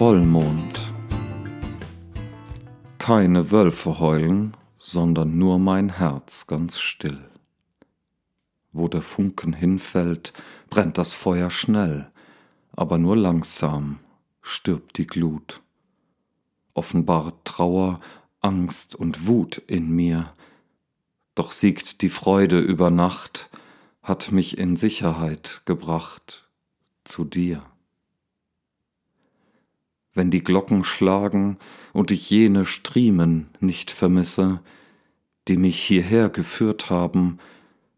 Vollmond. Keine Wölfe heulen, sondern nur mein Herz ganz still. Wo der Funken hinfällt, brennt das Feuer schnell, aber nur langsam stirbt die Glut. Offenbart Trauer, Angst und Wut in mir, doch siegt die Freude über Nacht, hat mich in Sicherheit gebracht zu dir. Wenn die Glocken schlagen und ich jene Striemen nicht vermisse, die mich hierher geführt haben,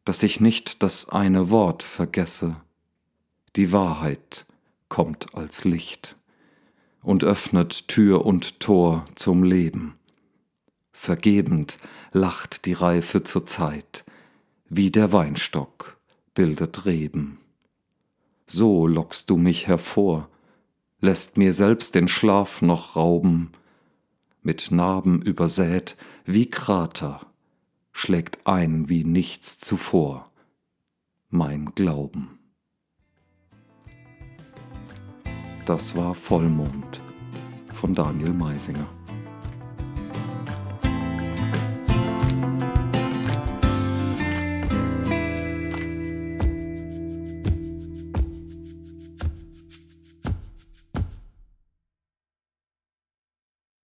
dass ich nicht das eine Wort vergesse. Die Wahrheit kommt als Licht und öffnet Tür und Tor zum Leben. Vergebend lacht die Reife zur Zeit, wie der Weinstock bildet Reben. So lockst du mich hervor, lässt mir selbst den Schlaf noch rauben, mit Narben übersät wie Krater, schlägt ein wie nichts zuvor mein Glauben. Das war Vollmond von Daniel Meisinger.